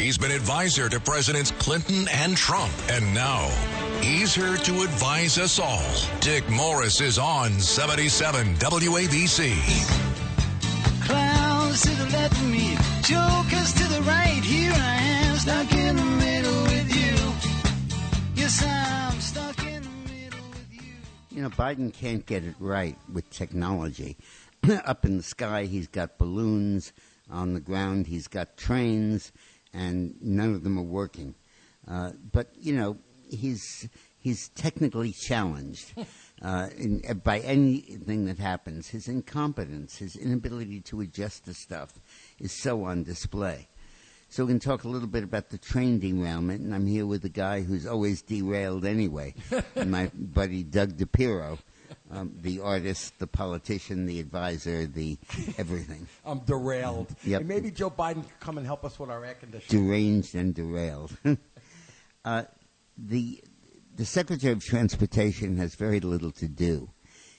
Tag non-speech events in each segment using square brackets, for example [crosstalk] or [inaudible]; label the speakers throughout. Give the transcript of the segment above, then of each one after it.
Speaker 1: He's been advisor to Presidents Clinton and Trump, and now he's here to advise us all. Dick Morris is on 77 WABC.
Speaker 2: Clowns to the left of me, jokers to the right. Here I am, stuck in the middle with you. Yes, I'm stuck in the middle with you.
Speaker 3: You know, Biden can't get it right with technology. [clears throat] Up in the sky, he's got balloons. On the ground, he's got trains, and none of them are working. Uh, but you know, he's he's technically challenged [laughs] uh, in, by anything that happens. His incompetence, his inability to adjust to stuff, is so on display. So we can talk a little bit about the train derailment, and I'm here with a guy who's always derailed anyway, [laughs] my buddy Doug DePiro, um, the artist, the politician, the advisor, the [laughs] everything.
Speaker 4: I'm derailed.
Speaker 3: Yep.
Speaker 4: And maybe Joe Biden could come and help us with our air conditioning.
Speaker 3: deranged and derailed. [laughs] uh, the the Secretary of Transportation has very little to do.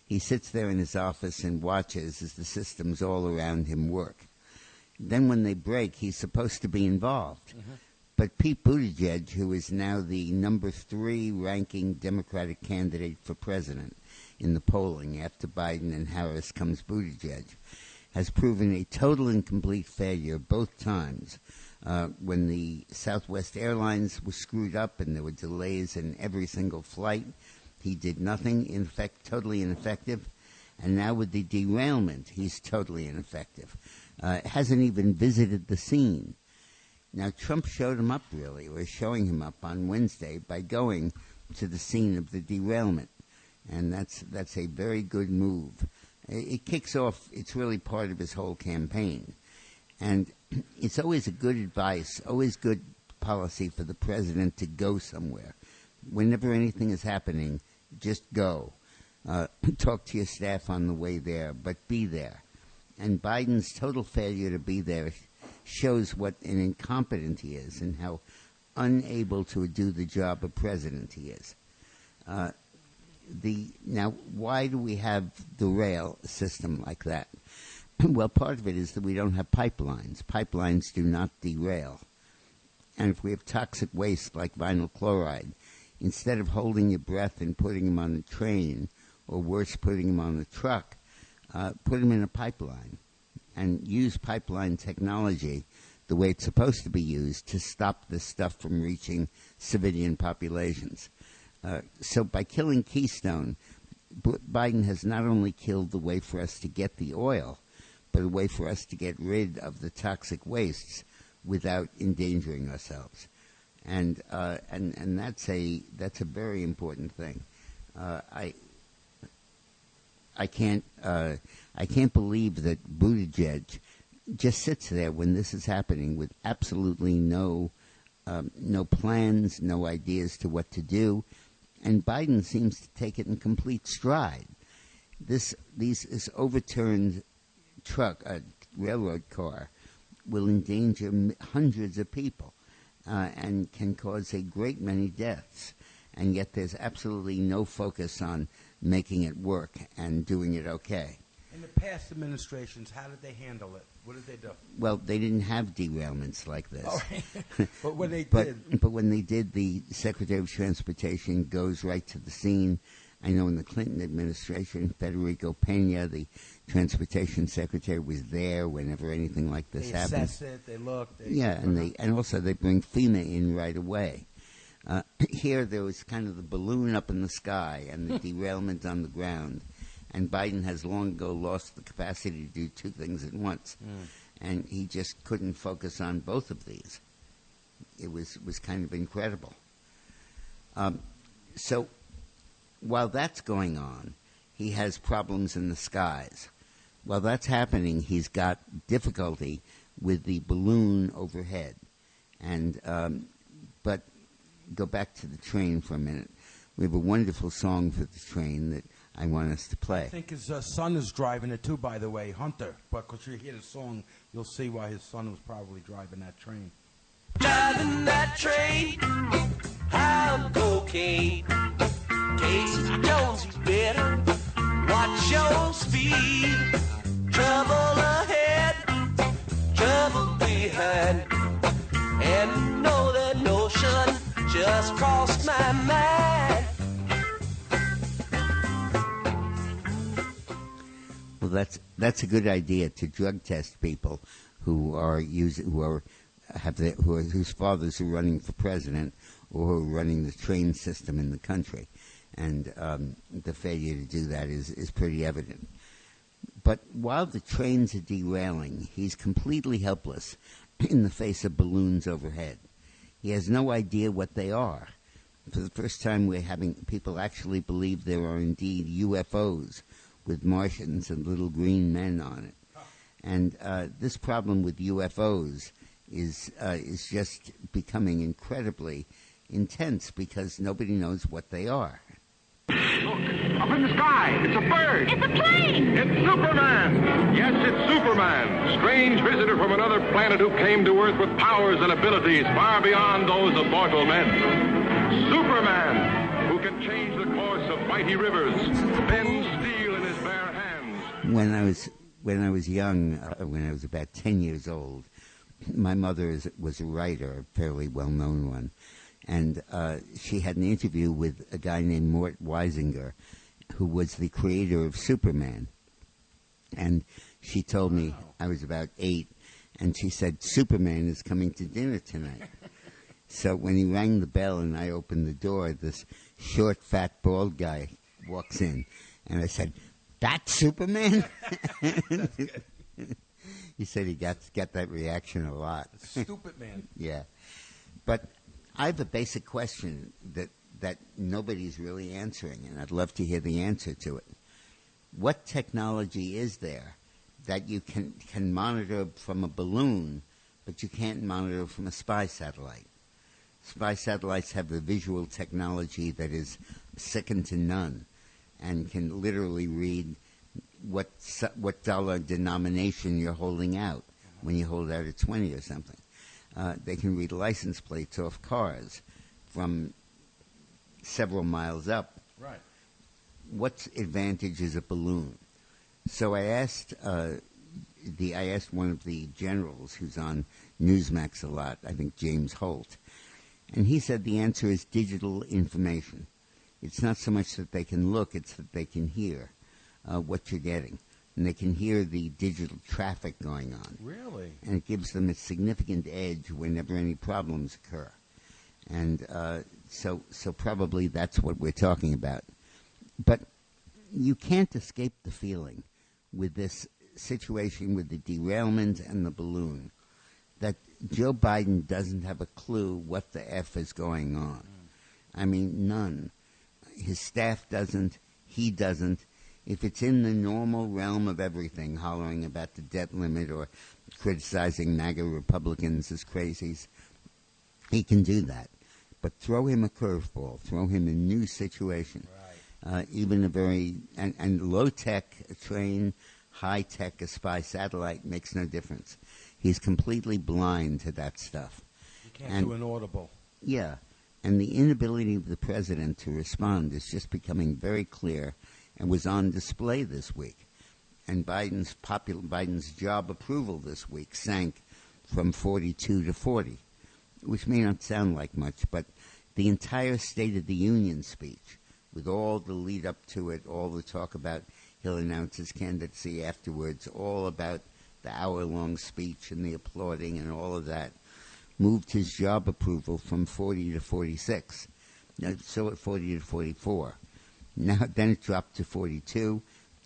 Speaker 3: He sits there in his office and watches as the systems all around him work. Then, when they break, he's supposed to be involved. But Pete Buttigieg, who is now the number three ranking Democratic candidate for president in the polling after Biden and Harris comes Buttigieg, has proven a total and complete failure both times. Uh, when the Southwest Airlines was screwed up and there were delays in every single flight, he did nothing. In fact, totally ineffective. And now with the derailment, he's totally ineffective. Uh, hasn't even visited the scene. Now, Trump showed him up, really, or showing him up on Wednesday by going to the scene of the derailment. And that's, that's a very good move. It, kicks off, it's really part of his whole campaign. And [clears throat] it's always a good advice, always good policy for the president to go somewhere. Whenever anything is happening, just go. Uh, [clears throat] talk to your staff on the way there, but be there. And Biden's total failure to be there shows what an incompetent he is and how unable to do the job of president he is. Uh, the now, why do we have the rail system like that? [clears throat] well, part of it is that we don't have pipelines. Pipelines do not derail. And if we have toxic waste like vinyl chloride, instead of holding your breath and putting them on a train, or worse, putting them on a truck, uh, put them in a pipeline and use pipeline technology the way it's supposed to be used to stop this stuff from reaching civilian populations. Uh, so by killing Keystone, Biden has not only killed the way for us to get the oil, but a way for us to get rid of the toxic wastes without endangering ourselves. And uh, and and that's a that's a very important thing. Uh, I I can't uh, I can't believe that Buttigieg just sits there when this is happening with absolutely no um, no plans, no ideas to what to do, and Biden seems to take it in complete stride. This these this overturned truck, a railroad car, will endanger hundreds of people uh, and can cause a great many deaths. And yet, there's absolutely no focus on making it work and doing it okay.
Speaker 4: In the past administrations, how did they handle it? What did they do?
Speaker 3: Well, they didn't have derailments like this.
Speaker 4: All right. [laughs] but when they
Speaker 3: but
Speaker 4: did,
Speaker 3: but when they did, the Secretary of Transportation goes right to the scene. I know in the Clinton administration, Federico Pena, the transportation secretary, was there whenever anything like this
Speaker 4: they
Speaker 3: happened.
Speaker 4: assess it, they look. They,
Speaker 3: Yeah, and they and also they bring FEMA in right away. Uh, [clears throat] here there was kind of the balloon up in the sky and the [laughs] derailment on the ground, and Biden has long ago lost the capacity to do two things at once, and he just couldn't focus on both of these. It was was kind of incredible. Um, so while that's going on, he has problems in the skies. While that's happening, he's got difficulty with the balloon overhead. And um, but go back to the train for a minute. We have a wonderful song for the train that I want us to play.
Speaker 4: I think his uh, son is driving it too, by the way, Hunter. But because you hear the song, you'll see why his son was probably driving that train.
Speaker 5: Driving that train, I'm cocaine. Casey Jones, you better watch your speed. Trouble ahead, trouble behind.
Speaker 3: That's that's a good idea to drug test people who are using who are have the, who are, whose fathers are running for president or who are running the train system in the country, and um, the failure to do that is is pretty evident. But while the trains are derailing, he's completely helpless in the face of balloons overhead. He has no idea what they are. For the first time, we're having people actually believe there are indeed UFOs with Martians and little green men on it. And uh, this problem with UFOs is uh, is just becoming incredibly intense because nobody knows what they are.
Speaker 6: Look, up in the sky, it's a bird.
Speaker 7: It's a plane!
Speaker 6: It's Superman. Yes, it's Superman. Strange visitor from another planet who came to Earth with powers and abilities far beyond those of mortal men. Superman, who can change the course of mighty rivers, bend
Speaker 3: when I was when I was young, uh, when I was about ten years old, my mother is, was a writer, a fairly well known one, and uh, she had an interview with a guy named Mort Weisinger, who was the creator of Superman, and she told me I was about eight, and she said Superman is coming to dinner tonight. [laughs] So when he rang the bell and I opened the door, this short, fat, bald guy walks in, and I said, "That's Superman." [laughs] he said he got got that reaction a lot.
Speaker 4: Stupid man. [laughs]
Speaker 3: Yeah, but I have a basic question that that nobody's really answering, and I'd love to hear the answer to it. What technology is there that you can can monitor from a balloon, but you can't monitor from a spy satellite? Spy satellites have the visual technology that is second to none, and can literally read what what dollar denomination you're holding out when you hold out a twenty or something. Uh, they can read license plates off cars from several miles up.
Speaker 4: Right.
Speaker 3: What advantage is a balloon? So I asked uh, the I asked one of the generals who's on Newsmax a lot. I think James Holt, and he said the answer is digital information. It's not so much that they can look; it's that they can hear uh, what you're getting, and they can hear the digital traffic going on
Speaker 4: Really?
Speaker 3: and it gives them a significant edge whenever any problems occur. And uh, so, so probably that's what we're talking about. But you can't escape the feeling with this situation with the derailment and the balloon that Joe Biden doesn't have a clue what the F is going on. I mean, none. His staff doesn't. He doesn't. If it's in the normal realm of everything, hollering about the debt limit or criticizing MAGA Republicans as crazies, he can do that. But throw him a curveball, throw him a new situation, uh, even a very and, and low tech train, high tech a spy satellite makes no difference. He's completely blind to that stuff.
Speaker 4: You can't
Speaker 3: And-
Speaker 4: do an audible.
Speaker 3: Yeah, and the inability of the president to respond is just becoming very clear, and was on display this week. And Biden's Biden's job approval this week sank from 42 to 40, which may not sound like much, but the entire State of the Union speech, with all the lead up to it, all the talk about he'll announce his candidacy afterwards, all about the hour long speech and the applauding and all of that, moved his job approval from 40 to 46. Now, so at 40 to 44. Now, then it dropped to 42,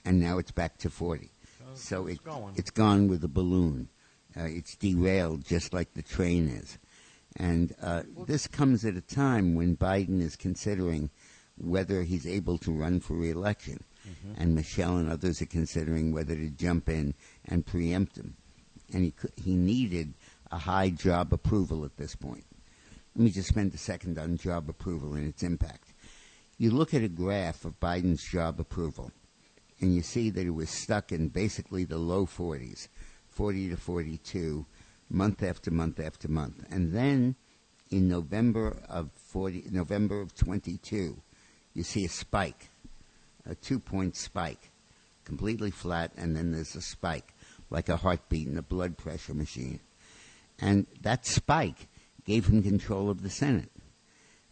Speaker 3: and now it's back to 40. So
Speaker 4: it's
Speaker 3: it,
Speaker 4: going.
Speaker 3: it's gone with a balloon. Uh, it's derailed just like the train is. And uh, this comes at a time when Biden is considering whether he's able to run for reelection. And Michelle and others are considering whether to jump in and preempt him. And he, he needed a high job approval at this point. Let me just spend a second on job approval and its impact. You look at a graph of Biden's job approval, and you see that it was stuck in basically the low 40s, 40 to 42, month after month after month. And then in November of 40, November of 22, you see a spike, a two-point spike, completely flat, and then there's a spike, like a heartbeat in a blood pressure machine. And that spike gave him control of the Senate.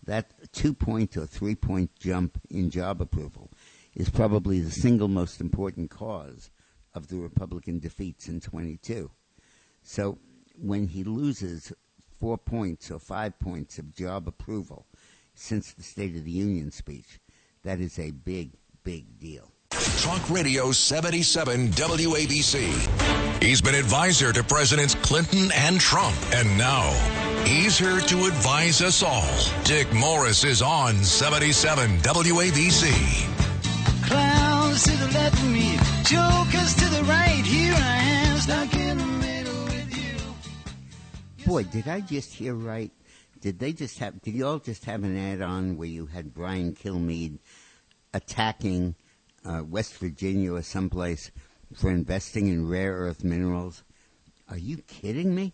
Speaker 3: That two point or three point jump in job approval is probably the single most important cause of the Republican defeats in 22. So when he loses four points or five points of job approval since the State of the Union speech, that is a big, big deal.
Speaker 1: Talk Radio 77 WABC. He's been advisor to Presidents Clinton and Trump, and now he's here to advise us all. Dick Morris is on 77 WABC.
Speaker 2: Clowns to the left of me, jokers to the right. Here I am, stuck in the middle with you.
Speaker 3: Boy, did I just hear right? Did they just have? Did you all just have an add-on where you had Brian Kilmeade attacking uh, West Virginia or someplace for investing in rare earth minerals? Are you kidding me?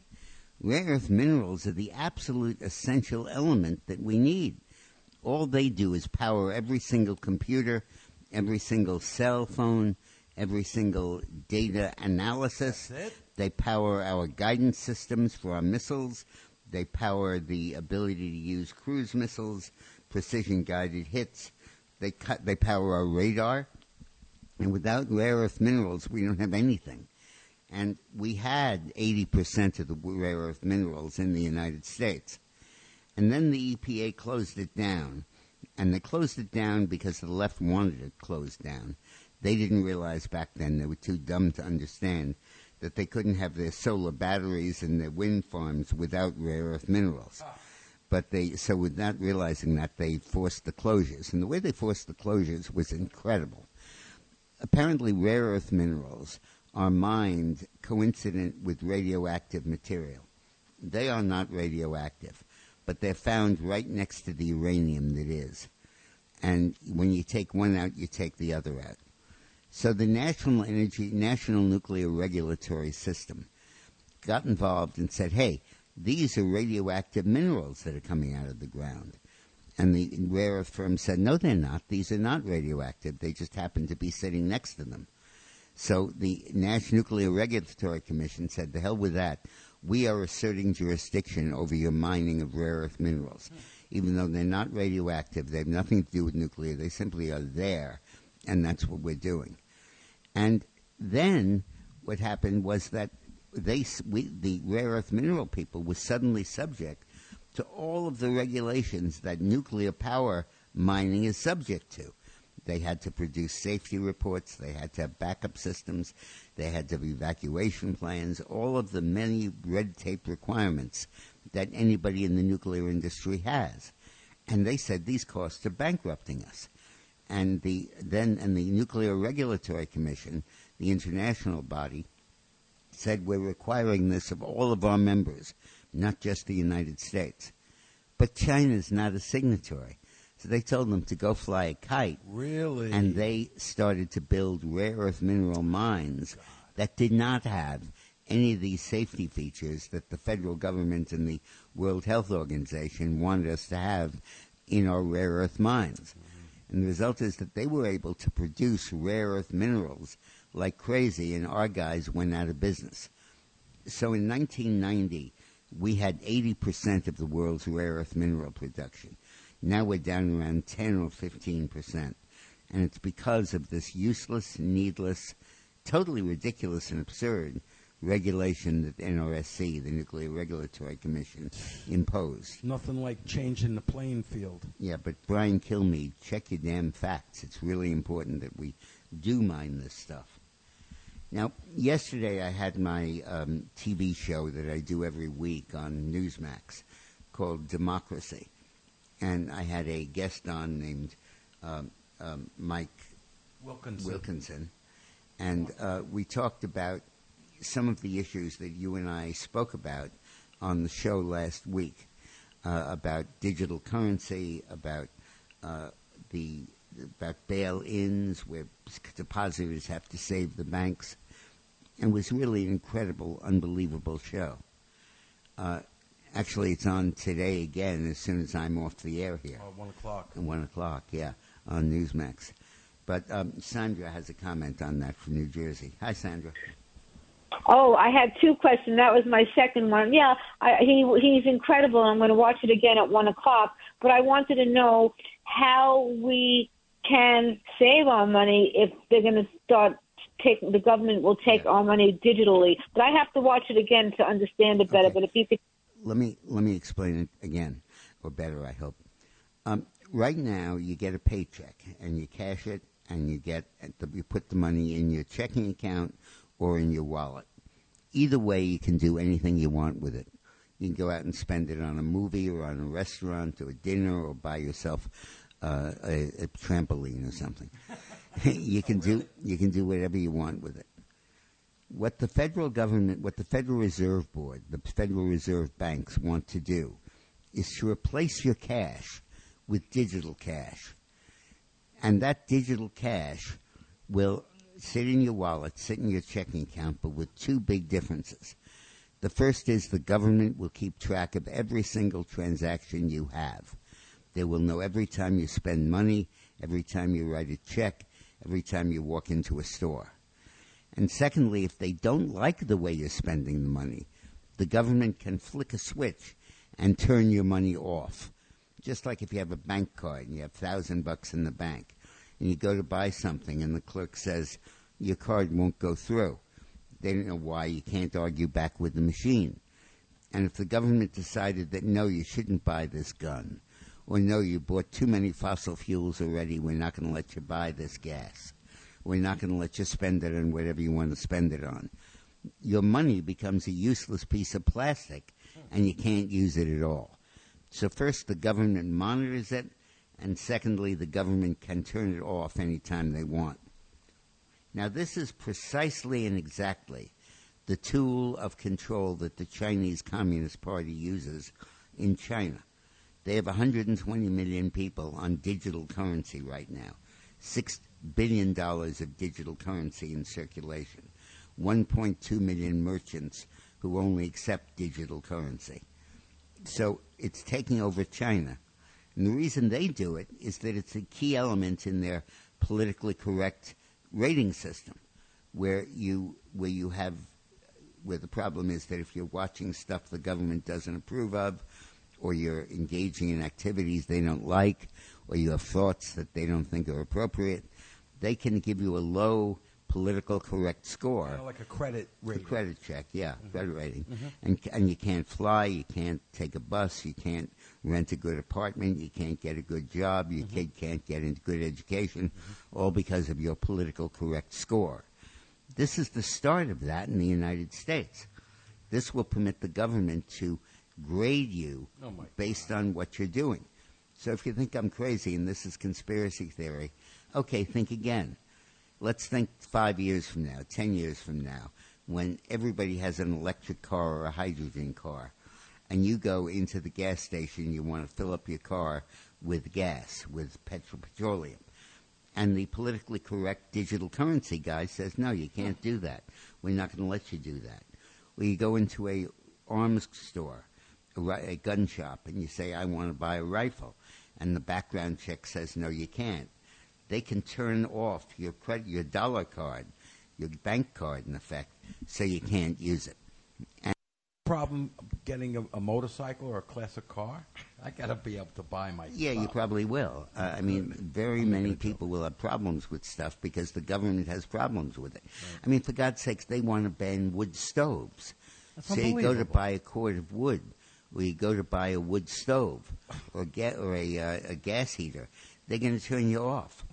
Speaker 3: Rare earth minerals are the absolute essential element that we need. All they do is power every single computer, every single cell phone, every single data analysis. They power our guidance systems for our missiles. They power the ability to use cruise missiles, precision guided hits. They cut. They power our radar. And without rare earth minerals, we don't have anything. And we had 80% of the rare earth minerals in the United States. And then the EPA closed it down. And they closed it down because the left wanted it closed down. They didn't realize back then, they were too dumb to understand, that they couldn't have their solar batteries and their wind farms without rare earth minerals. Ah. But they, so with not realizing that, they forced the closures. And the way they forced the closures was incredible. Apparently, rare earth minerals are mined coincident with radioactive material. They are not radioactive, but they're found right next to the uranium that is. And when you take one out, you take the other out. So the National Energy, National Nuclear Regulatory System got involved and said, hey, these are radioactive minerals that are coming out of the ground. And the rare earth firm said, no, they're not. These are not radioactive. They just happen to be sitting next to them. So the National Nuclear Regulatory Commission said, the hell with that. We are asserting jurisdiction over your mining of rare earth minerals. Even though they're not radioactive, they have nothing to do with nuclear. They simply are there, and that's what we're doing. And then what happened was that they, we, the rare earth mineral people, were suddenly subject to all of the regulations that nuclear power mining is subject to. They had to produce safety reports. They had to have backup systems. They had to have evacuation plans. All of the many red tape requirements that anybody in the nuclear industry has. And they said these costs are bankrupting us. And the then and the Nuclear Regulatory Commission, the international body, said we're requiring this of all of our members, not just the United States. But China's not a signatory. So they told them to go fly a kite
Speaker 4: Really?
Speaker 3: and they started to build rare earth mineral mines that did not have any of these safety features that the federal government and the World Health Organization wanted us to have in our rare earth mines. And the result is that they were able to produce rare earth minerals like crazy, and our guys went out of business. So in 1990, we had 80% of the world's rare earth mineral production. Now we're down around 10 or 15%. And it's because of this useless, needless, totally ridiculous and absurd regulation that NRSC, the Nuclear Regulatory Commission, imposed.
Speaker 4: Nothing like changing the playing field.
Speaker 3: Yeah, but Brian Kilmeade, check your damn facts. It's really important that we do mind this stuff. Now, yesterday I had my um, TV show that I do every week on Newsmax called Democracy. And I had a guest on named um, um, Mike
Speaker 4: Wilkinson.
Speaker 3: Wilkinson. And uh, we talked about some of the issues that you and I spoke about on the show last week uh, about digital currency, about uh, the about bail-ins where depositors have to save the banks, and it was really an incredible, unbelievable show. Uh, actually, it's on today again as soon as I'm off the air here.
Speaker 4: Oh, one o'clock.
Speaker 3: At one o'clock, yeah, on Newsmax. But um, Sandra has a comment on that from New Jersey. Hi, Sandra.
Speaker 7: Oh, I had two questions. That was my second one. Yeah, I, he he's incredible. I'm going to watch it again at one o'clock. But I wanted to know how we can save our money if they're going to start take the government will take our money digitally. But I have to watch it again to understand it better.
Speaker 3: Okay.
Speaker 7: But if you could,
Speaker 3: let me let me explain it again, or better, I hope. Um, right now, you get a paycheck and you cash it, and you get you put the money in your checking account or in your wallet. Either way, you can do anything you want with it. You can go out and spend it on a movie or on a restaurant or a dinner or buy yourself uh, a, a trampoline or something. [laughs] you can do you can do whatever you want with it. What the federal government, what the Federal Reserve Board, the Federal Reserve banks want to do is to replace your cash with digital cash. And that digital cash will sit in your wallet, sit in your checking account, but with two big differences. The first is the government will keep track of every single transaction you have. They will know every time you spend money, every time you write a check, every time you walk into a store. And secondly, if they don't like the way you're spending the money, the government can flick a switch and turn your money off. Just like if you have a bank card and you have thousand bucks in the bank and you go to buy something and the clerk says your card won't go through. They don't know why. You can't argue back with the machine. And if the government decided that no, you shouldn't buy this gun, or no, you bought too many fossil fuels already, we're not going to let you buy this gas. We're not going to let you spend it on whatever you want to spend it on. Your money becomes a useless piece of plastic, and you can't use it at all. So, first, the government monitors it, and secondly, the government can turn it off anytime they want. Now, this is precisely and exactly the tool of control that the Chinese Communist Party uses in China. They have 120 million people on digital currency right now, $6 billion of digital currency in circulation, 1.2 million merchants who only accept digital currency. So it's taking over China. And the reason they do it is that it's a key element in their politically correct rating system, where you where you have where the problem is that if you're watching stuff the government doesn't approve of, or you're engaging in activities they don't like, or you have thoughts that they don't think are appropriate, they can give you a low political correct score.
Speaker 4: Kind of like a credit
Speaker 3: It's a credit check, yeah, credit rating,
Speaker 4: Mm-hmm.
Speaker 3: and and you can't fly, you can't take a bus, you can't rent a good apartment, you can't get a good job,
Speaker 4: Mm-hmm.
Speaker 3: your kid can't get into good education, all because of your political correct score. This is the start of that in the United States. This will permit the government to grade you
Speaker 4: Oh,
Speaker 3: based on what you're doing. So if you think I'm crazy and this is conspiracy theory, okay, think again. Let's think five years from now, ten years from now, when everybody has an electric car or a hydrogen car, and you go into the gas station, you want to fill up your car with gas, with petrol, petroleum. And the politically correct digital currency guy says, no, you can't do that. We're not going to let you do that. Or you go into a arms store, a, gun shop, and you say, I want to buy a rifle. And the background check says, no, you can't. They can turn off your credit, your dollar card, your bank card, in effect, so you can't use it.
Speaker 4: And Problem getting a, a motorcycle or a classic car? I got to be able to buy my.
Speaker 3: Yeah, you probably will. Uh, I mean, very many people will have problems with stuff because the government has problems with it. I mean, for God's sakes, they want to ban wood stoves.
Speaker 4: That's
Speaker 3: so you go to buy a cord of wood, or you go to buy a wood stove, or get or a, uh, a gas heater. They're going to turn you off.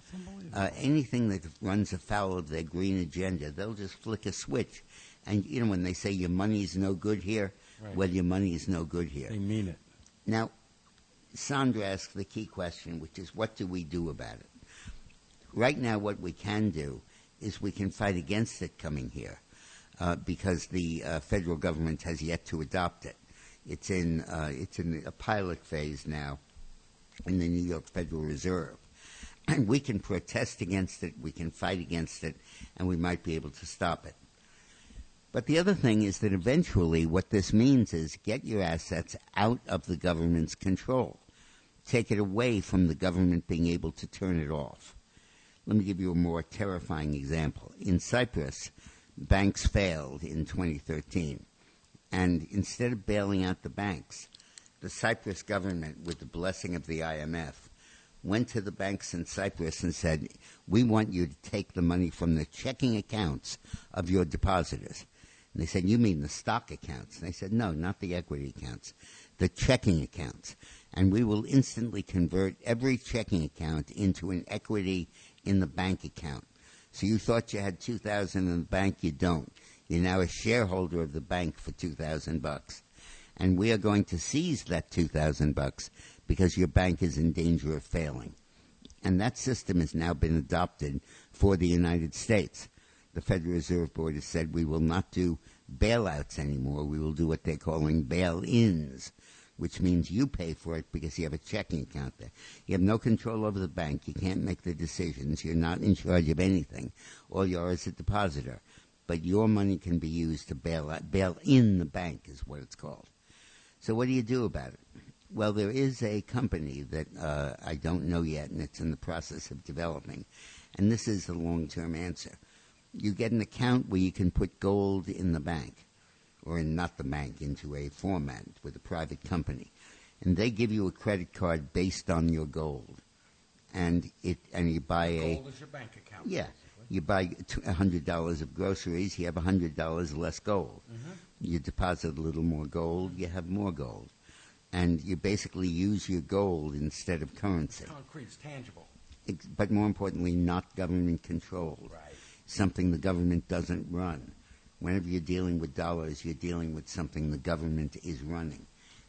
Speaker 3: Uh, anything that runs afoul of their green agenda, they'll just flick a switch. And you know when they say your money is no good here,
Speaker 4: Right.
Speaker 3: well, your money is no good here.
Speaker 4: They mean it.
Speaker 3: Now, Sandra asked the key question, which is what do we do about it? Right now, what we can do is we can fight against it coming here uh, because the uh, federal government has yet to adopt it. It's in, uh, it's in a pilot phase now in the New York Federal Reserve. And [clears throat] we can protest against it, we can fight against it, and we might be able to stop it. But the other thing is that eventually what this means is get your assets out of the government's control. Take it away from the government being able to turn it off. Let me give you a more terrifying example. In Cyprus, banks failed in 2013. And instead of bailing out the banks, the Cyprus government, with the blessing of the IMF, went to the banks in Cyprus and said, We want you to take the money from the checking accounts of your depositors. And they said, You mean the stock accounts? And they said, No, not the equity accounts, the checking accounts. And we will instantly convert every checking account into an equity in the bank account. So you thought you had 2000 in the bank, you don't. You're now a shareholder of the bank for 2000 bucks. And we are going to seize that 2000 bucks because your bank is in danger of failing. And that system has now been adopted for the United States. The Federal Reserve Board has said we will not do bailouts anymore. We will do what they're calling bail ins, which means you pay for it because you have a checking account there. You have no control over the bank. You can't make the decisions. You're not in charge of anything. All you are is a depositor. But your money can be used to bail out, bail in the bank is what it's called. So what do you do about it? Well, there is a company that uh, I don't know yet, and it's in the process of developing. And this is the long-term answer. You get an account where you can put gold in the bank, or in not the bank, into a format with a private company, and they give you a credit card based on your gold, and it and you buy a
Speaker 4: Gold is your bank account.
Speaker 3: yeah. You buy a hundred dollars of groceries, you have a hundred dollars less gold.
Speaker 4: Mm-hmm.
Speaker 3: You deposit a little more gold, you have more gold, and you basically use your gold instead of currency.
Speaker 4: Concrete, it's tangible.
Speaker 3: But more importantly, not government controlled.
Speaker 4: Right.
Speaker 3: Something the government doesn't run. Whenever you're dealing with dollars, you're dealing with something the government is running,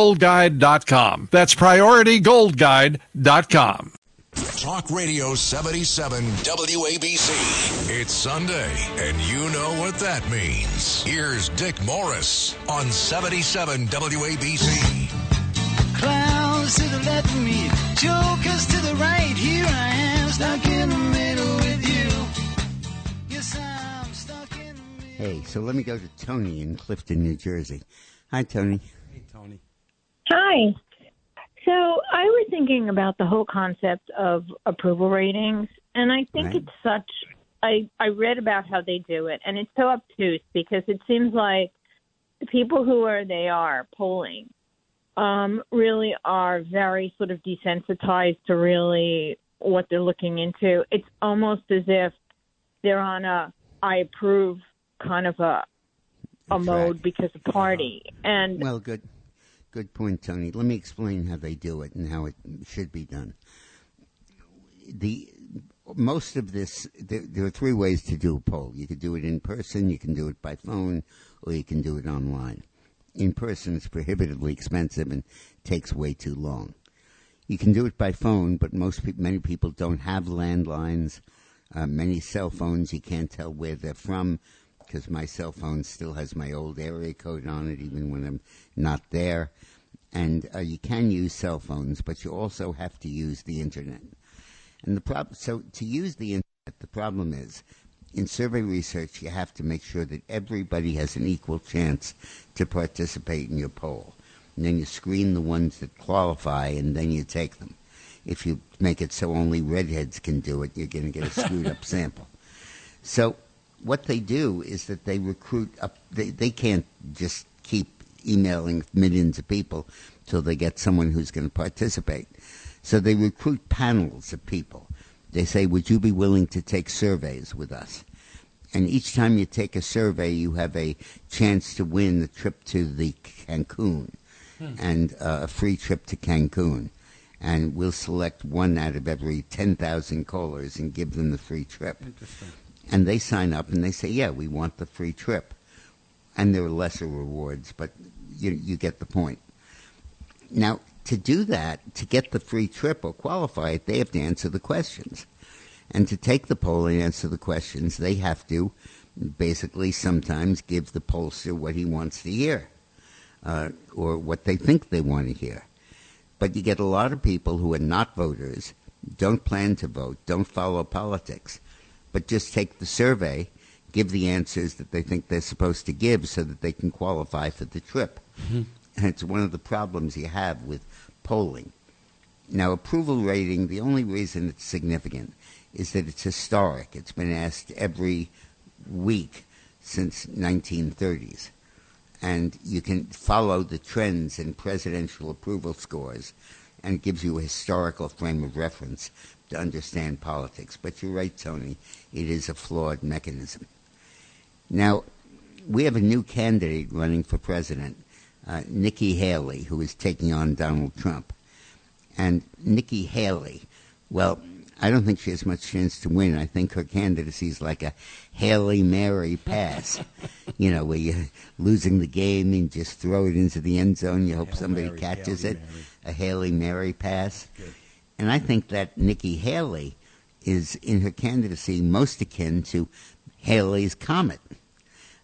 Speaker 8: PriorityGoldGuide.com. That's PriorityGoldGuide.com.
Speaker 1: Talk Radio 77 WABC. It's Sunday, and you know what that means. Here's Dick Morris on 77 WABC.
Speaker 2: Clowns to the left of me, jokers to the right. Here I am, stuck in the middle with you. Yes, I'm stuck in the middle.
Speaker 3: Hey, so let me go to Tony in Clifton, New Jersey. Hi, Tony.
Speaker 4: Tony.
Speaker 9: Hi. So I was thinking about the whole concept of approval ratings, and I think
Speaker 3: Right.
Speaker 9: it's such. I I read about how they do it, and it's so obtuse because it seems like the people who are they are polling um, really are very sort of desensitized to really what they're looking into. It's almost as if they're on a I approve kind of a a
Speaker 3: That's
Speaker 9: mode
Speaker 3: right.
Speaker 9: because of party, and
Speaker 3: Well, good, good point, Tony. Let me explain how they do it and how it should be done. The most of this, there, there are three ways to do a poll. You could do it in person, you can do it by phone, or you can do it online. In person, it's prohibitively expensive and takes way too long. You can do it by phone, but most peop many people don't have landlines. Uh, many cell phones, you can't tell where they're from because my cell phone still has my old area code on it, even when I'm not there. And uh, you can use cell phones, but you also have to use the internet. And the problem, so to use the internet, the problem is in survey research, you have to make sure that everybody has an equal chance to participate in your poll. And then you screen the ones that qualify, and then you take them. If you make it so only redheads can do it, you're going to get a screwed up [laughs] sample. So what they do is that they recruit up. They, they can't just keep emailing millions of people till they get someone who's going to participate. So they recruit panels of people. They say, "Would you be willing to take surveys with us?" And each time you take a survey, you have a chance to win the trip to the Cancun and uh, a free trip to Cancun. And we'll select one out of every 10,000 callers and give them the free trip
Speaker 4: Interesting.
Speaker 3: And they sign up and they say, "Yeah, we want the free trip," and there are lesser rewards, but you you get the point. Now, to do that, to get the free trip or qualify it, they have to answer the questions, and to take the poll and answer the questions, they have to basically sometimes give the pollster what he wants to hear uh, or what they think they want to hear. But you get a lot of people who are not voters, don't plan to vote, don't follow politics, but just take the survey, give the answers that they think they're supposed to give so that they can qualify for the trip.
Speaker 4: Mm-hmm.
Speaker 3: And it's one of the problems you have with polling. Now, approval rating, the only reason it's significant is that it's historic. It's been asked every week since 1930s. And you can follow the trends in presidential approval scores and it gives you a historical frame of reference to understand politics. But you're right, Tony, it is a flawed mechanism. Now, we have a new candidate running for president, uh, Nikki Haley, who is taking on Donald Trump. And Nikki Haley, well, I don't think she has much chance to win. I think her candidacy is like a Haley Mary pass, [laughs] you know, where you're losing the game and just throw it into the end zone. You hope
Speaker 4: Hail
Speaker 3: somebody
Speaker 4: Mary,
Speaker 3: catches
Speaker 4: Hail
Speaker 3: it.
Speaker 4: Mary.
Speaker 3: A Haley Mary pass.
Speaker 4: Good.
Speaker 3: And I think that Nikki Haley is in her candidacy most akin to Haley's Comet.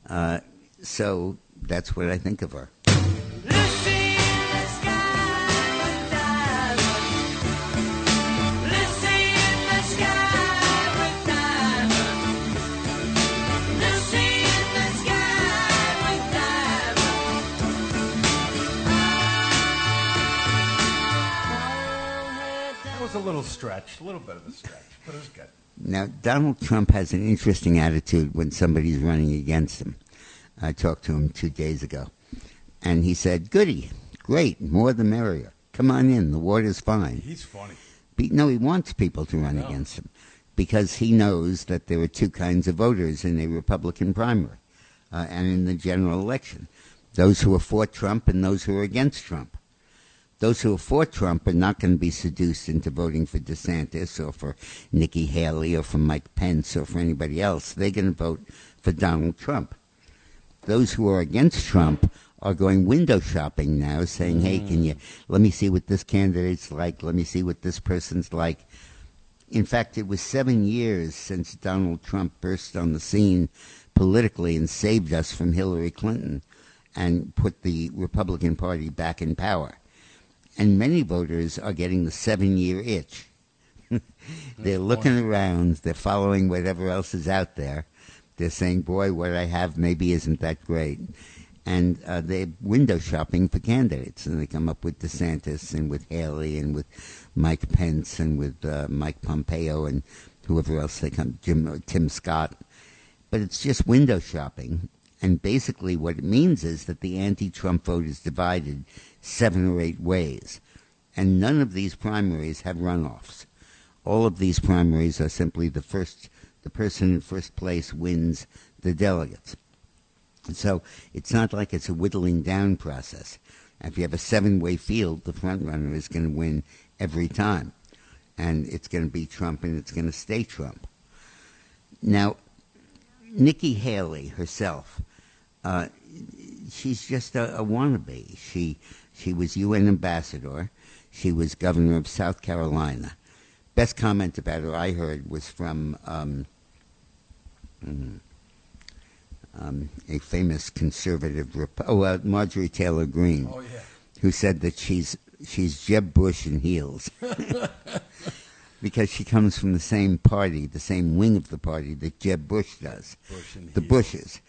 Speaker 3: Uh, so that's what I think of her.
Speaker 4: A little stretch, a little bit of a stretch, but it was good.
Speaker 3: Now, Donald Trump has an interesting attitude when somebody's running against him. I talked to him two days ago, and he said, Goody, great, more the merrier. Come on in, the water's fine.
Speaker 4: He's funny.
Speaker 3: Be- no, he wants people to run against him because he knows that there are two kinds of voters in a Republican primary uh, and in the general election those who are for Trump and those who are against Trump. Those who are for Trump are not going to be seduced into voting for DeSantis or for Nikki Haley or for Mike Pence or for anybody else. They're going to vote for Donald Trump. Those who are against Trump are going window shopping now, saying, "Hey, can you mm. let me see what this candidate's like? Let me see what this person's like." In fact, it was seven years since Donald Trump burst on the scene politically and saved us from Hillary Clinton and put the Republican Party back in power. And many voters are getting the seven year itch. [laughs] they're looking around, they're following whatever else is out there. They're saying, boy, what I have maybe isn't that great. And uh, they're window shopping for candidates. And they come up with DeSantis and with Haley and with Mike Pence and with uh, Mike Pompeo and whoever else they come, Jim, uh, Tim Scott. But it's just window shopping. And basically, what it means is that the anti Trump vote is divided seven or eight ways. And none of these primaries have runoffs. All of these primaries are simply the first, the person in first place wins the delegates. So it's not like it's a whittling down process. If you have a seven way field, the front runner is going to win every time. And it's going to be Trump and it's going to stay Trump. Now, Nikki Haley herself, uh, she's just a, a wannabe. She she was UN ambassador. She was governor of South Carolina. Best comment about her I heard was from um, mm, um, a famous conservative, rep- oh, uh, Marjorie Taylor Greene,
Speaker 4: Oh yeah.
Speaker 3: who said that she's she's Jeb Bush in heels. [laughs] because she comes from the same party, the same wing of the party that Jeb Bush does,
Speaker 4: Bush
Speaker 3: the. Bushes,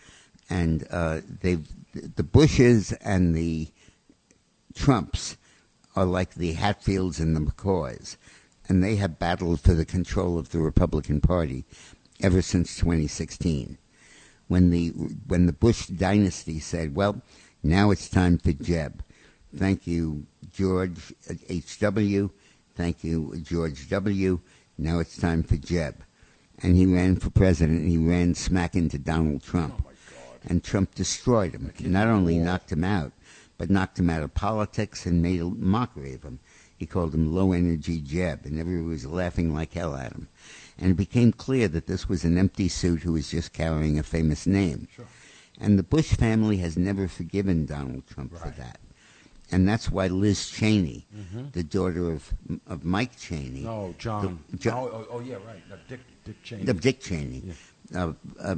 Speaker 3: and uh, they the Bushes and the Trumps are like the Hatfields and the McCoys, and they have battled for the control of the Republican Party ever since 2016. When the when the Bush dynasty said, "Well, now it's time for Jeb," thank you, George H. W. Thank you, George W. Now it's time for Jeb. And he ran for president, and he ran smack into Donald Trump. And Trump destroyed him. Not only knocked him out, but knocked him out of politics and made a mockery of him. He called him low energy Jeb, and everybody was laughing like hell at him. And it became clear that this was an empty suit who was just carrying a famous name.
Speaker 4: Sure.
Speaker 3: And the Bush family has never forgiven Donald Trump for that. And that's why Liz Cheney, the daughter of of Mike Cheney,
Speaker 4: No, John.
Speaker 3: The- John-
Speaker 4: Oh, oh, oh, yeah, right. No, Dick, Dick Cheney.
Speaker 3: of Dick Cheney,
Speaker 4: Yeah.
Speaker 3: uh, uh,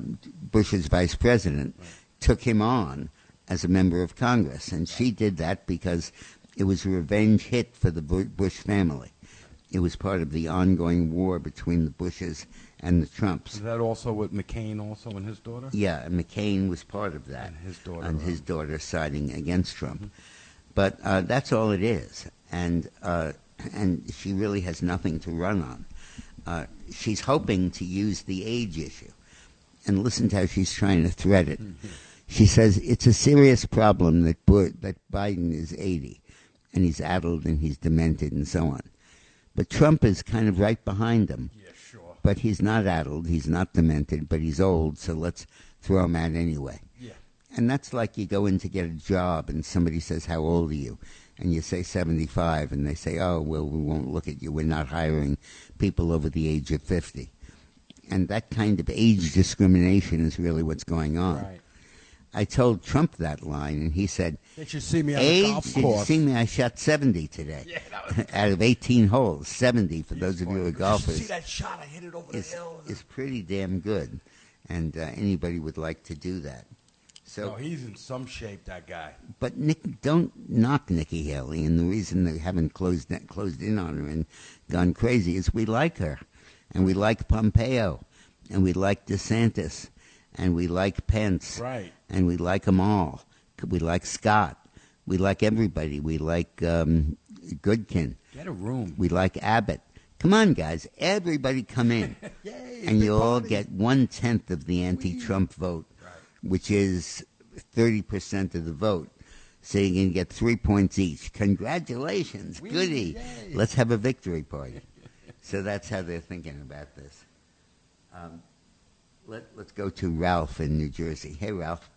Speaker 3: Bush's vice president, took him on as a member of Congress, and she did that because it was a revenge hit for the Bush family. It was part of the ongoing war between the Bushes and the Trumps.
Speaker 4: Is that also with McCain also and his daughter?
Speaker 3: Yeah, and McCain was part of that.
Speaker 4: And his daughter,
Speaker 3: And his daughter siding against Trump. But uh, that's all it is. And, uh, and she really has nothing to run on. Uh, she's hoping to use the age issue. And listen to how she's trying to thread it. She says it's a serious problem that, that Biden is 80 and he's addled and he's demented and so on. But Trump is kind of right behind him.
Speaker 4: Yeah, sure.
Speaker 3: But he's not addled, he's not demented, but he's old, so let's throw him out anyway.
Speaker 4: Yeah.
Speaker 3: And that's like you go in to get a job and somebody says, How old are you? And you say 75, and they say, Oh, well, we won't look at you. We're not hiring people over the age of 50. And that kind of age discrimination is really what's going on.
Speaker 4: Right.
Speaker 3: I told Trump that line, and he said,
Speaker 4: They should see me on the golf
Speaker 3: did you
Speaker 4: course.
Speaker 3: see me? I shot 70 today.
Speaker 4: Yeah, was [laughs]
Speaker 3: Out of 18 holes, 70 for those of you who are
Speaker 4: Did you
Speaker 3: golfers
Speaker 4: see that shot? I hit it over
Speaker 3: is,
Speaker 4: the hill.
Speaker 3: is pretty damn good, and uh, anybody would like to do that. So,
Speaker 4: no, he's in some shape, that guy.
Speaker 3: but Nick, don't knock Nikki Haley, and the reason they haven't closed closed in on her and gone crazy is we like her, and we like Pompeo, and we like DeSantis, and we like Pence,
Speaker 4: Right.
Speaker 3: and we like them all. We like Scott. We like everybody. We like um, Youngkin.
Speaker 4: Get a room.
Speaker 3: We like Abbott. Come on, guys. Everybody come in. [laughs]
Speaker 4: Yay,
Speaker 3: and you'll all get one tenth of the anti Trump vote, which is 30% of the vote. So you can get three points each. Congratulations.
Speaker 4: Whee,
Speaker 3: Goody.
Speaker 4: yay.
Speaker 3: Let's have a victory party. so that's how they're thinking about this. Um, let, let's go to Ralph in New Jersey. Hey, Ralph.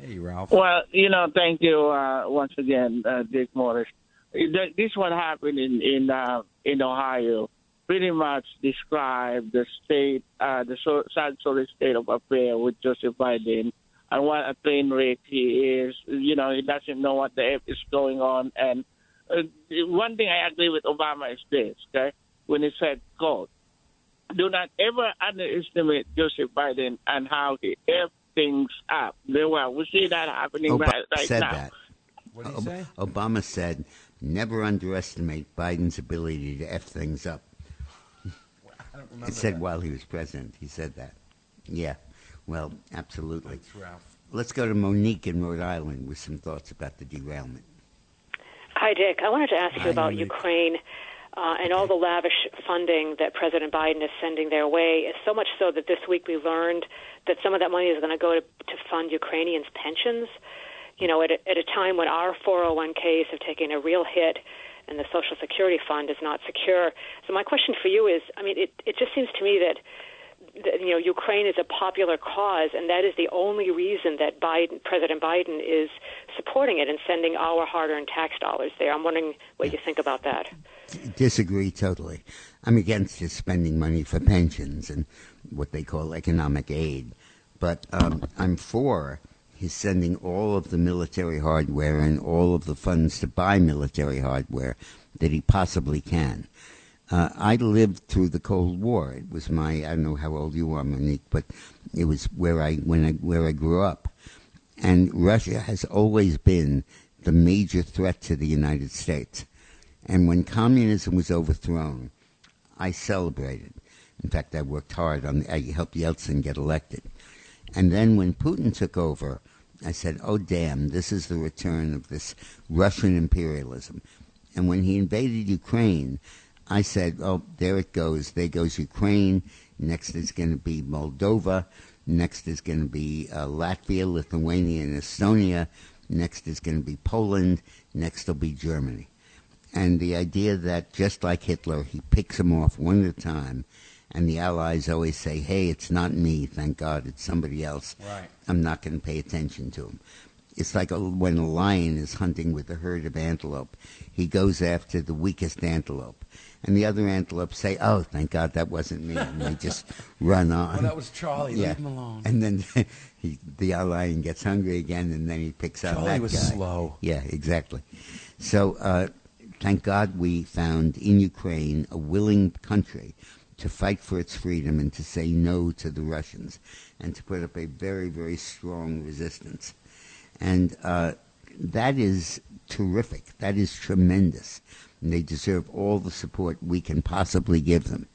Speaker 4: Hey, Ralph.
Speaker 10: Well, you know, thank you uh, once again, uh, Dick Morris. This what happened in in uh, in Ohio. Pretty much describe the state, uh, the so- sad sorry state of affair with Joseph Biden, and what a train wreck he is. You know, he doesn't know what the F is going on. And uh, one thing I agree with Obama is this, okay, when he said, "quote, do not ever underestimate Joseph Biden and how he F things up. Well, we see that happening
Speaker 3: Obama
Speaker 10: right, right
Speaker 3: said
Speaker 10: now.
Speaker 3: that.
Speaker 4: What did he
Speaker 3: Ob-
Speaker 4: say?
Speaker 3: Obama said, never underestimate Biden's ability to F things up.
Speaker 4: I don't remember
Speaker 3: He said
Speaker 4: that.
Speaker 3: while he was president. He said that. Yeah. Well, absolutely.
Speaker 4: Thanks, Ralph.
Speaker 3: Let's go to Monique in Rhode Island with some thoughts about the derailment.
Speaker 11: Hi, Dick. I wanted to ask
Speaker 4: Hi,
Speaker 11: you about
Speaker 4: Monique.
Speaker 11: Ukraine uh, and all the lavish funding that President Biden is sending their way. It's so much so that this week we learned that some of that money is going to go to, fund Ukrainians' pensions. You know, at a, at a time when our 401ks have taken a real hit and the Social Security Fund is not secure. So my question for you is, I mean, it, it just seems to me that, you know Ukraine is a popular cause, and that is the only reason that Biden, President Biden, is supporting it and sending our hard-earned tax dollars there. I'm wondering what you think about that.
Speaker 3: Disagree totally. I'm against his spending money for pensions and what they call economic aid. But um, I'm for his sending all of the military hardware and all of the funds to buy military hardware that he possibly can. Uh, I lived through the Cold War. It was my I don't know how old you are, Monique, but it was where I when I where I grew up. And Russia has always been the major threat to the United States. And when communism was overthrown, I celebrated. In fact, I worked hard on. I helped Yeltsin get elected. And then when Putin took over, I said, "Oh damn, this is the return of this Russian imperialism." And when he invaded Ukraine, I said, "Oh, there it goes. There goes Ukraine. Next is going to be Moldova. Next is going to be uh, Latvia, Lithuania, and Estonia. Next is going to be Poland. Next will be Germany." And the idea that just like Hitler, he picks them off one at a time, and the Allies always say, "Hey, it's not me. Thank God, it's somebody else.
Speaker 4: Right.
Speaker 3: I'm not going to pay attention to him." It's like a, when a lion is hunting with a herd of antelope. He goes after the weakest antelope. And the other antelopes say, oh, thank God that wasn't me. And they just [laughs] run on.
Speaker 4: Well, that was Charlie.
Speaker 3: Yeah.
Speaker 4: Leave him alone.
Speaker 3: And then [laughs] he, the lion gets hungry again, and then he picks on
Speaker 4: Charlie was slow.
Speaker 3: Yeah, exactly. So uh, thank God we found in Ukraine a willing country to fight for its freedom and to say no to the Russians and to put up a very, very strong resistance. And uh, that is terrific. That is tremendous. And they deserve all the support we can possibly give them.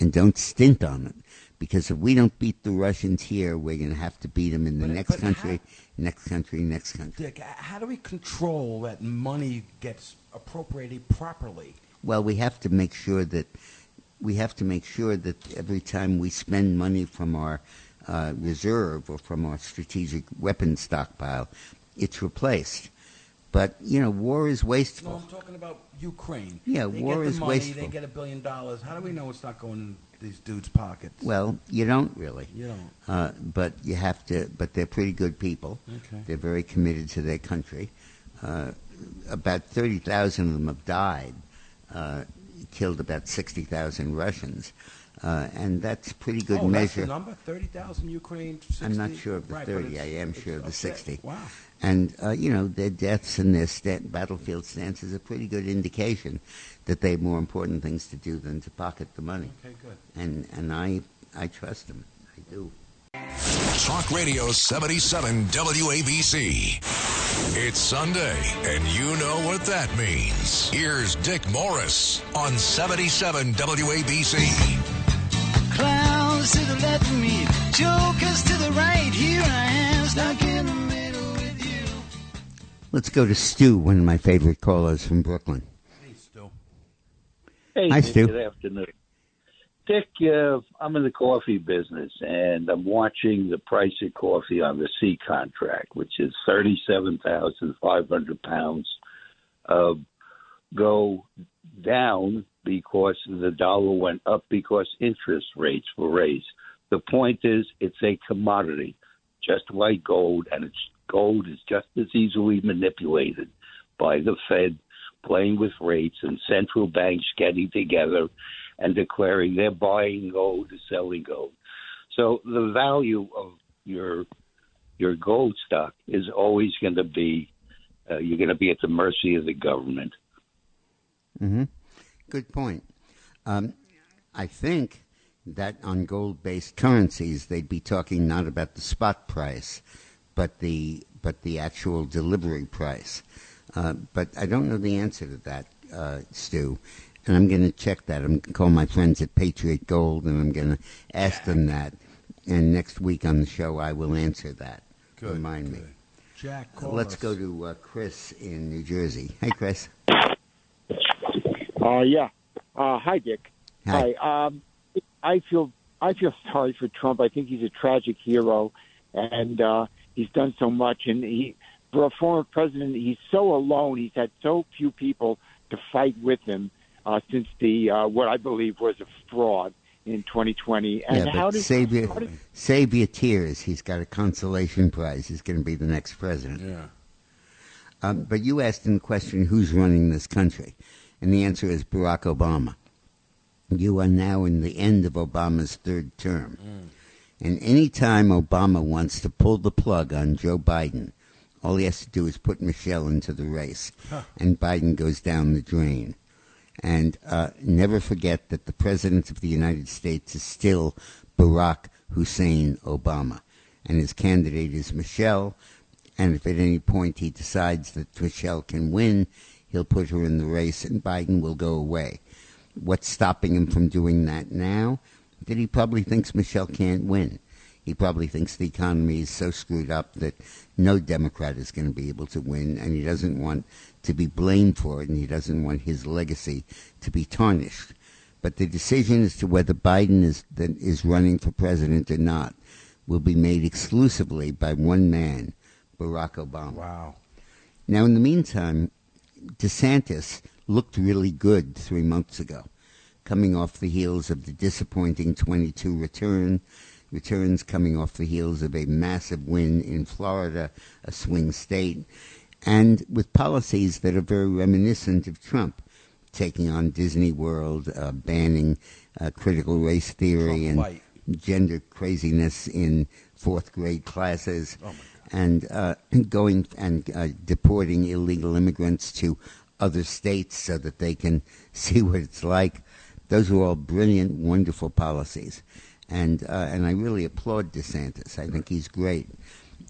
Speaker 3: And don't stint on it. Because if we don't beat the Russians here, we're going to have to beat them in the
Speaker 4: But-
Speaker 3: next
Speaker 4: but
Speaker 3: country, next country, next country.
Speaker 4: Dick, how do we control that money gets appropriated properly?
Speaker 3: Well, we have to make sure that we have to make sure that every time we spend money from our uh, reserve or from our strategic weapons stockpile, it's replaced. But you know, war is
Speaker 4: No,
Speaker 3: wasteful.
Speaker 4: I'm talking about Ukraine.
Speaker 3: Yeah,
Speaker 4: they
Speaker 3: war
Speaker 4: get the
Speaker 3: is
Speaker 4: money,
Speaker 3: wasteful.
Speaker 4: They get a billion dollars. How do we know it's not going in these dudes' pockets?
Speaker 3: Well, you don't really.
Speaker 4: You don't.
Speaker 3: Uh, but you have to. But they're pretty good people.
Speaker 4: Okay.
Speaker 3: They're very committed to their country. Uh, about thirty thousand of them have died. Uh, killed about sixty thousand Russians, and that's pretty good
Speaker 4: oh,
Speaker 3: measure.
Speaker 4: That's the number? 30,000 Ukraine, 60?
Speaker 3: I'm not sure of the
Speaker 4: Right,
Speaker 3: 30. I am sure of the
Speaker 4: okay.
Speaker 3: 60.
Speaker 4: Wow.
Speaker 3: And, uh, you know, their deaths and their sta- battlefield stance is a pretty good indication that they have more important things to do than to pocket the money.
Speaker 4: Okay, good.
Speaker 3: And, and I, I trust them. I do.
Speaker 1: Talk Radio 77 WABC. It's Sunday, and you know what that means. Here's Dick Morris on 77 WABC.
Speaker 2: Clowns to the left of me, jokers to the right. Here I am, stuck in the middle with you.
Speaker 3: Let's go to Stu, one of my favorite callers from Brooklyn.
Speaker 4: Hey, Stu.
Speaker 12: Hey,
Speaker 3: Hi,
Speaker 12: Dick,
Speaker 3: Stu.
Speaker 12: Good afternoon. Dick, uh, I'm in the coffee business, and I'm watching the price of coffee on the C contract, which is 37,500 pounds, uh, go down because the dollar went up because interest rates were raised. The point is, it's a commodity, just like gold, and it's gold is just as easily manipulated by the Fed playing with rates and central banks getting together and declaring they're buying gold or selling gold. So the value of your your gold stock is always going to be uh, you're going to be at the mercy of the government.
Speaker 3: hmm Good point. Um, I think that on gold-based currencies, they'd be talking not about the spot price, but the but the actual delivery price. Uh, but I don't know the answer to that, uh, Stu. And I'm going to check that. I'm going to call my friends at Patriot Gold, and I'm going to ask them that. And next week on the show, I will answer that.
Speaker 4: Good,
Speaker 3: Remind me.
Speaker 4: Jack,
Speaker 3: Uh, let's
Speaker 4: us.
Speaker 3: go to uh, Chris in New Jersey. Hey, Chris.
Speaker 13: Uh, yeah. Uh, hi, Dick.
Speaker 3: Hi.
Speaker 13: Um, I feel I feel sorry for Trump. I think he's a tragic hero, and uh, he's done so much. And he, for a former president, he's so alone. He's had so few people to fight with him uh, since the uh, what I believe was a fraud in 2020. And
Speaker 3: yeah,
Speaker 13: how
Speaker 3: but
Speaker 13: did
Speaker 3: save your
Speaker 13: how did-
Speaker 3: save your tears. He's got a consolation prize. He's going to be the next president.
Speaker 4: Yeah.
Speaker 3: Um, but you asked him the question, "Who's running this country?" And the answer is Barack Obama. You are now in the end of Obama's third term, and any time Obama wants to pull the plug on Joe Biden, all he has to do is put Michelle into the race,
Speaker 14: Huh.
Speaker 3: and Biden goes down the drain. And uh, never forget that the President of the United States is still Barack Hussein Obama. And his candidate is Michelle. And if at any point he decides that Michelle can win, he'll put her in the race and Biden will go away. What's stopping him from doing that now? That he probably thinks Michelle can't win. He probably thinks the economy is so screwed up that no Democrat is going to be able to win, and he doesn't want to be blamed for it, and he doesn't want his legacy to be tarnished. But the decision as to whether Biden is that is running for president or not will be made exclusively by one man, Barack Obama.
Speaker 4: Wow.
Speaker 3: Now, in the meantime, DeSantis looked really good three months ago, coming off the heels of the disappointing 22 return, returns coming off the heels of a massive win in Florida, a swing state, and with policies that are very reminiscent of Trump, taking on Disney World, uh, banning uh, critical race theory and
Speaker 4: light.
Speaker 3: gender craziness in fourth grade classes
Speaker 4: Oh,
Speaker 3: and uh, [clears throat] going and uh, deporting illegal immigrants to other states so that they can [laughs] see what it's like. Those are all brilliant, wonderful policies, and uh, and I really applaud DeSantis. I think he's great.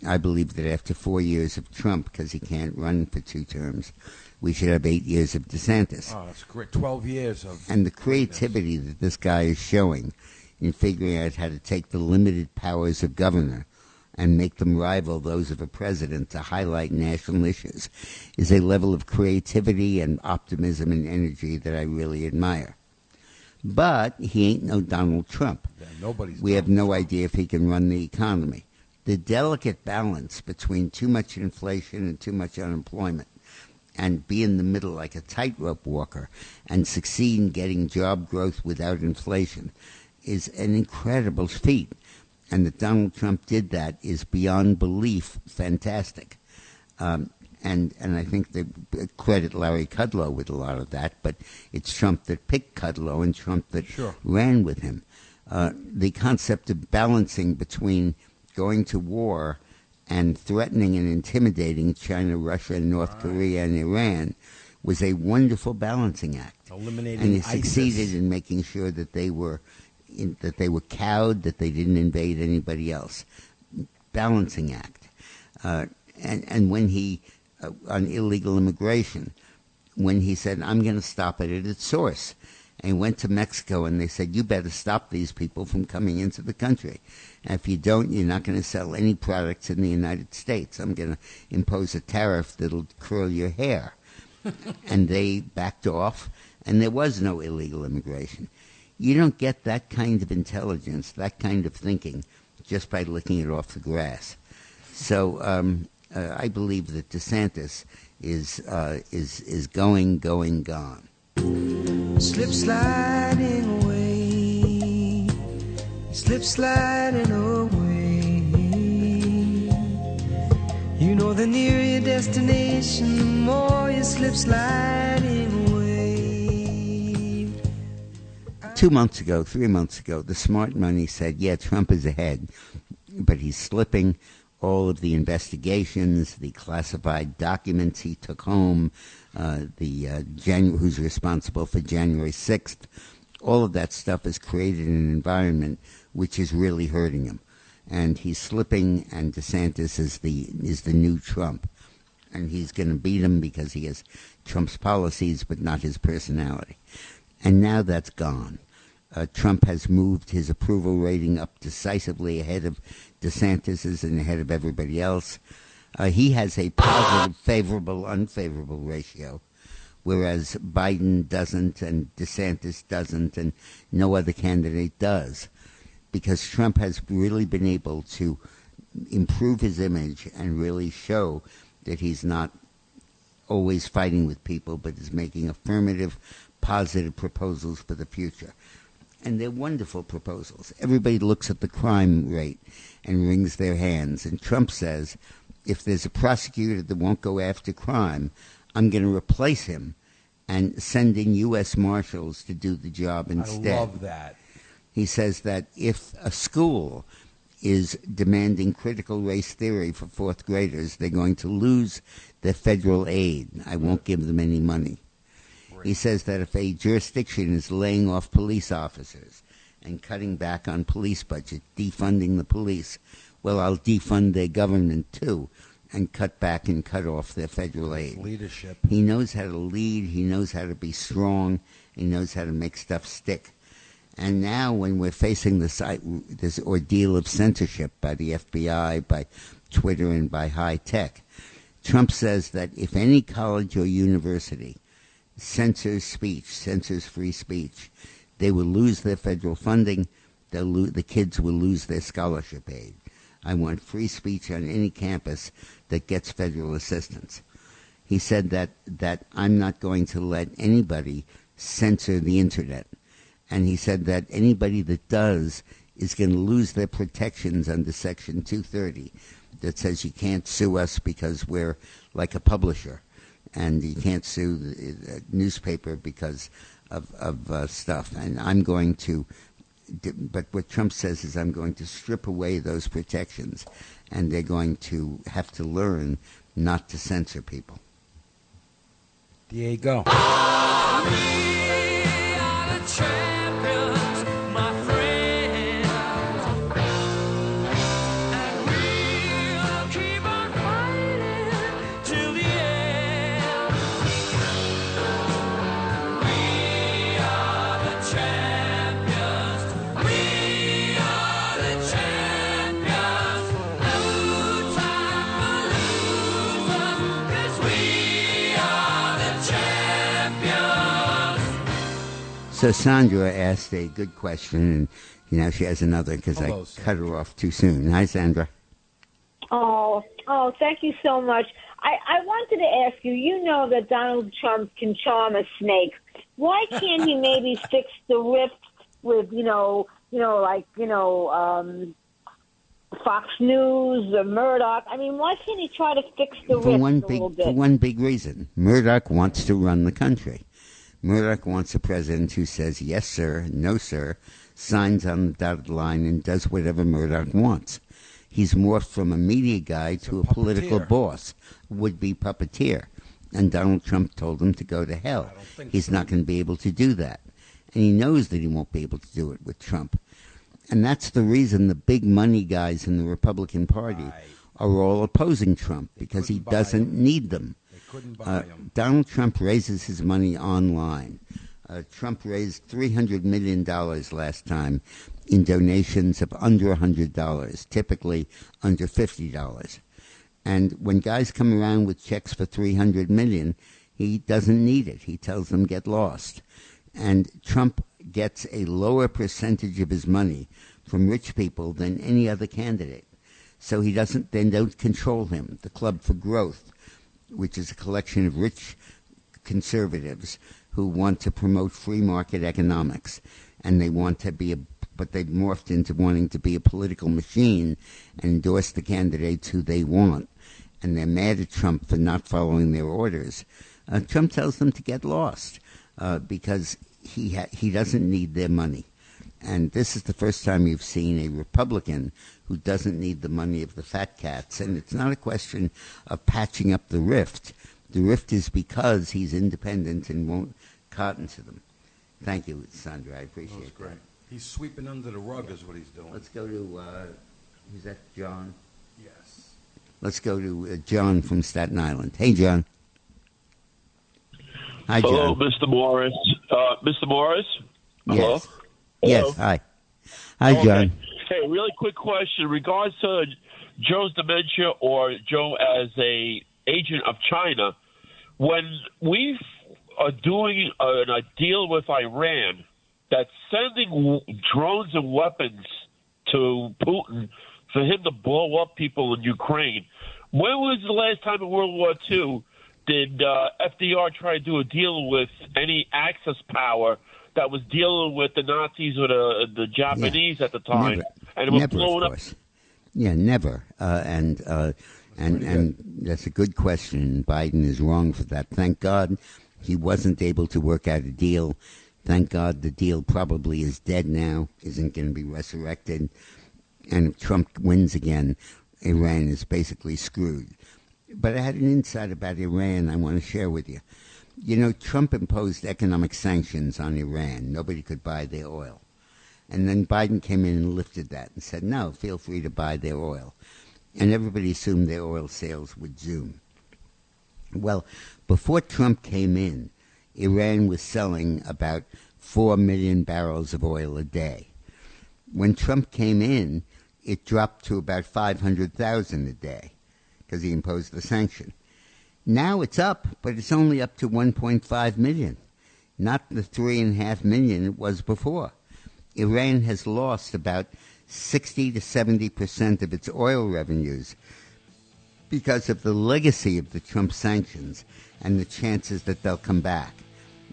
Speaker 3: I believe that after four years of Trump, because he can't run for two terms, we should have eight years of DeSantis.
Speaker 4: Oh, that's great. Twelve years of
Speaker 3: And the creativity that this guy is showing in figuring out how to take the limited powers of governor and make them rival those of a president to highlight national issues is a level of creativity and optimism and energy that I really admire. But he ain't no Donald Trump.
Speaker 4: nobody's.
Speaker 3: We have no idea if he can run the economy. The delicate balance between too much inflation and too much unemployment and be in the middle like a tightrope walker and succeed in getting job growth without inflation is an incredible feat. And that Donald Trump did that is beyond belief fantastic. Um, and and I think they credit Larry Kudlow with a lot of that, but it's Trump that picked Kudlow and Trump that
Speaker 4: Sure.
Speaker 3: ran with him. Uh, the concept of balancing between going to war and threatening and intimidating China, Russia, North Korea, and Iran was a wonderful balancing act.
Speaker 4: Eliminating
Speaker 3: and he
Speaker 4: ISIS.
Speaker 3: succeeded in making sure that they were that they were cowed, that they didn't invade anybody else. Balancing act, uh, and and when he uh, on illegal immigration, when he said, "I'm going to stop it at its source," and went to Mexico, and they said, "You better stop these people from coming into the country. And if you don't, you're not going to sell any products in the United States. I'm going to impose a tariff that'll curl your hair." [laughs] and they backed off, and there was no illegal immigration. You don't get that kind of intelligence, that kind of thinking, just by looking it off the grass. So um, uh, I believe that DeSantis is uh, is is going, going, gone.
Speaker 2: Slip sliding away, slip sliding away. You know, the nearer your destination, the more you slip sliding away.
Speaker 3: Two months ago, three months ago, the smart money said, "Yeah, Trump is ahead, but he's slipping." All of the investigations, the classified documents he took home, uh, the uh, who's responsible for January sixth, all of that stuff has created an environment which is really hurting him, and he's slipping. And DeSantis is the is the new Trump, and he's going to beat him because he has Trump's policies, but not his personality. And now that's gone. Uh, Trump has moved his approval rating up decisively ahead of DeSantis's and ahead of everybody else. Uh, he has a positive, favorable, unfavorable ratio, whereas Biden doesn't, and DeSantis doesn't, and no other candidate does, because Trump has really been able to improve his image and really show that he's not always fighting with people, but is making affirmative, positive proposals for the future. And they're wonderful proposals. Everybody looks at the crime rate and wrings their hands. And Trump says, if there's a prosecutor that won't go after crime, I'm going to replace him and send in U.S. Marshals to do the job instead.
Speaker 4: I love that.
Speaker 3: He says that if a school is demanding critical race theory for fourth graders, they're going to lose their federal aid. I won't give them any money. He says that if a jurisdiction is laying off police officers and cutting back on police budget, defunding the police, well, I'll defund their government too and cut back and cut off their federal aid.
Speaker 4: Leadership.
Speaker 3: He knows how to lead. He knows how to be strong. He knows how to make stuff stick. And now, when we're facing this, this ordeal of censorship by the FBI, by Twitter, and by high tech, Trump says that if any college or university censors speech, censors free speech, they will lose their federal funding. Lo- the kids will lose their scholarship aid. I want free speech on any campus that gets federal assistance. He said that, that I'm not going to let anybody censor the internet. And he said that anybody that does is going to lose their protections under Section 230 that says you can't sue us because we're like a publisher. And you can't sue the uh, newspaper because of, of uh, stuff. And I'm going to but what Trump says is, I'm going to strip away those protections, and they're going to have to learn not to censor people.
Speaker 4: Diego.
Speaker 2: on a
Speaker 3: So Sandra asked a good question, and you know she has another because I
Speaker 4: Hello,
Speaker 3: cut her off too soon. Hi, Sandra.
Speaker 7: Oh, oh, thank you so much. I, I wanted to ask you, you know that Donald Trump can charm a snake. Why can't he maybe [laughs] fix the rift with, you know, you know, like, you know, um, Fox News or Murdoch? I mean, why can't he try to fix the
Speaker 3: For
Speaker 7: rift
Speaker 3: one
Speaker 7: a
Speaker 3: big
Speaker 7: little bit?
Speaker 3: for one big reason, Murdoch wants to run the country. Murdoch wants a president who says yes, sir, no, sir, signs on the dotted line, and does whatever Murdoch wants. He's morphed from a media guy to a, political boss, would be puppeteer. And Donald Trump told him to go to hell. He's not going to be able to do that. And he knows that he won't be able to do it with Trump. And that's the reason the big money guys in the Republican Party are all opposing Trump because he doesn't need them. Uh, Donald Trump raises his money online. Uh, Trump raised $300 million last time in donations of under $100, typically under $50. And when guys come around with checks for 300 million, he doesn't need it. He tells them get lost. And Trump gets a lower percentage of his money from rich people than any other candidate. So he doesn't then don't control him. The Club for Growth, which is a collection of rich conservatives who want to promote free market economics and they want to be a but they've morphed into wanting to be a political machine and endorse the candidates who they want and they're mad at Trump for not following their orders. Uh, Trump tells them to get lost uh, because he ha- he doesn't need their money. And this is the first time you've seen a Republican who doesn't need the money of the fat cats. And it's not a question of patching up the rift. The rift is because he's independent and won't cotton to them. Thank you, Sandra. I appreciate that.
Speaker 4: He's sweeping under the rug, is what he's doing.
Speaker 3: Let's go to, uh, is that John?
Speaker 4: Yes.
Speaker 3: Let's go to uh, John from Staten Island. Hey, John. Hi, John.
Speaker 14: Hello,
Speaker 3: John.
Speaker 14: Mr. Morris. Uh, Mr. Morris? Hello?
Speaker 3: Yes. Yes. Hi. Hi,
Speaker 14: Okay.
Speaker 3: John.
Speaker 14: Hey, really quick question. In regards to Joe's dementia or Joe as a agent of China, when we are doing a, a deal with Iran that's sending drones and weapons to Putin for him to blow up people in Ukraine, when was the last time in World War II did uh, FDR try to do a deal with any Axis power that was dealing with the Nazis or the, the Japanese at the time,
Speaker 3: Never.
Speaker 14: and it was
Speaker 3: Never,
Speaker 14: blowing
Speaker 3: of
Speaker 14: up?
Speaker 3: Yeah, never. Uh, and uh, and and that's a good question. Biden is wrong for that. Thank God he wasn't able to work out a deal. Thank God the deal probably is dead now, isn't going to be resurrected. And if Trump wins again, Iran is basically screwed. But I had an insight about Iran I want to share with you. You know, Trump imposed economic sanctions on Iran. Nobody could buy their oil. And then Biden came in and lifted that and said, no, feel free to buy their oil. And everybody assumed their oil sales would zoom. Well, before Trump came in, Iran was selling about 4 million barrels of oil a day. When Trump came in, it dropped to about 500,000 a day because he imposed the sanction. Now it's up, but it's only up to 1.5 million, not the 3.5 million it was before. Iran has lost about 60 to 70 percent of its oil revenues because of the legacy of the Trump sanctions and the chances that they'll come back.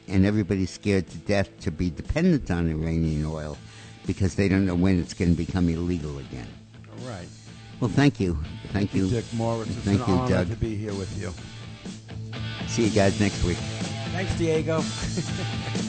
Speaker 3: And everybody's scared to death to be dependent on Iranian oil because they don't know when it's going to become illegal again.
Speaker 4: All right.
Speaker 3: Well, thank you. Thank you.
Speaker 4: Dick Morris. It's
Speaker 3: Thank
Speaker 4: an
Speaker 3: you,
Speaker 4: honor
Speaker 3: Doug.
Speaker 4: to be here with you.
Speaker 3: See you guys next week.
Speaker 4: Thanks, Diego. [laughs]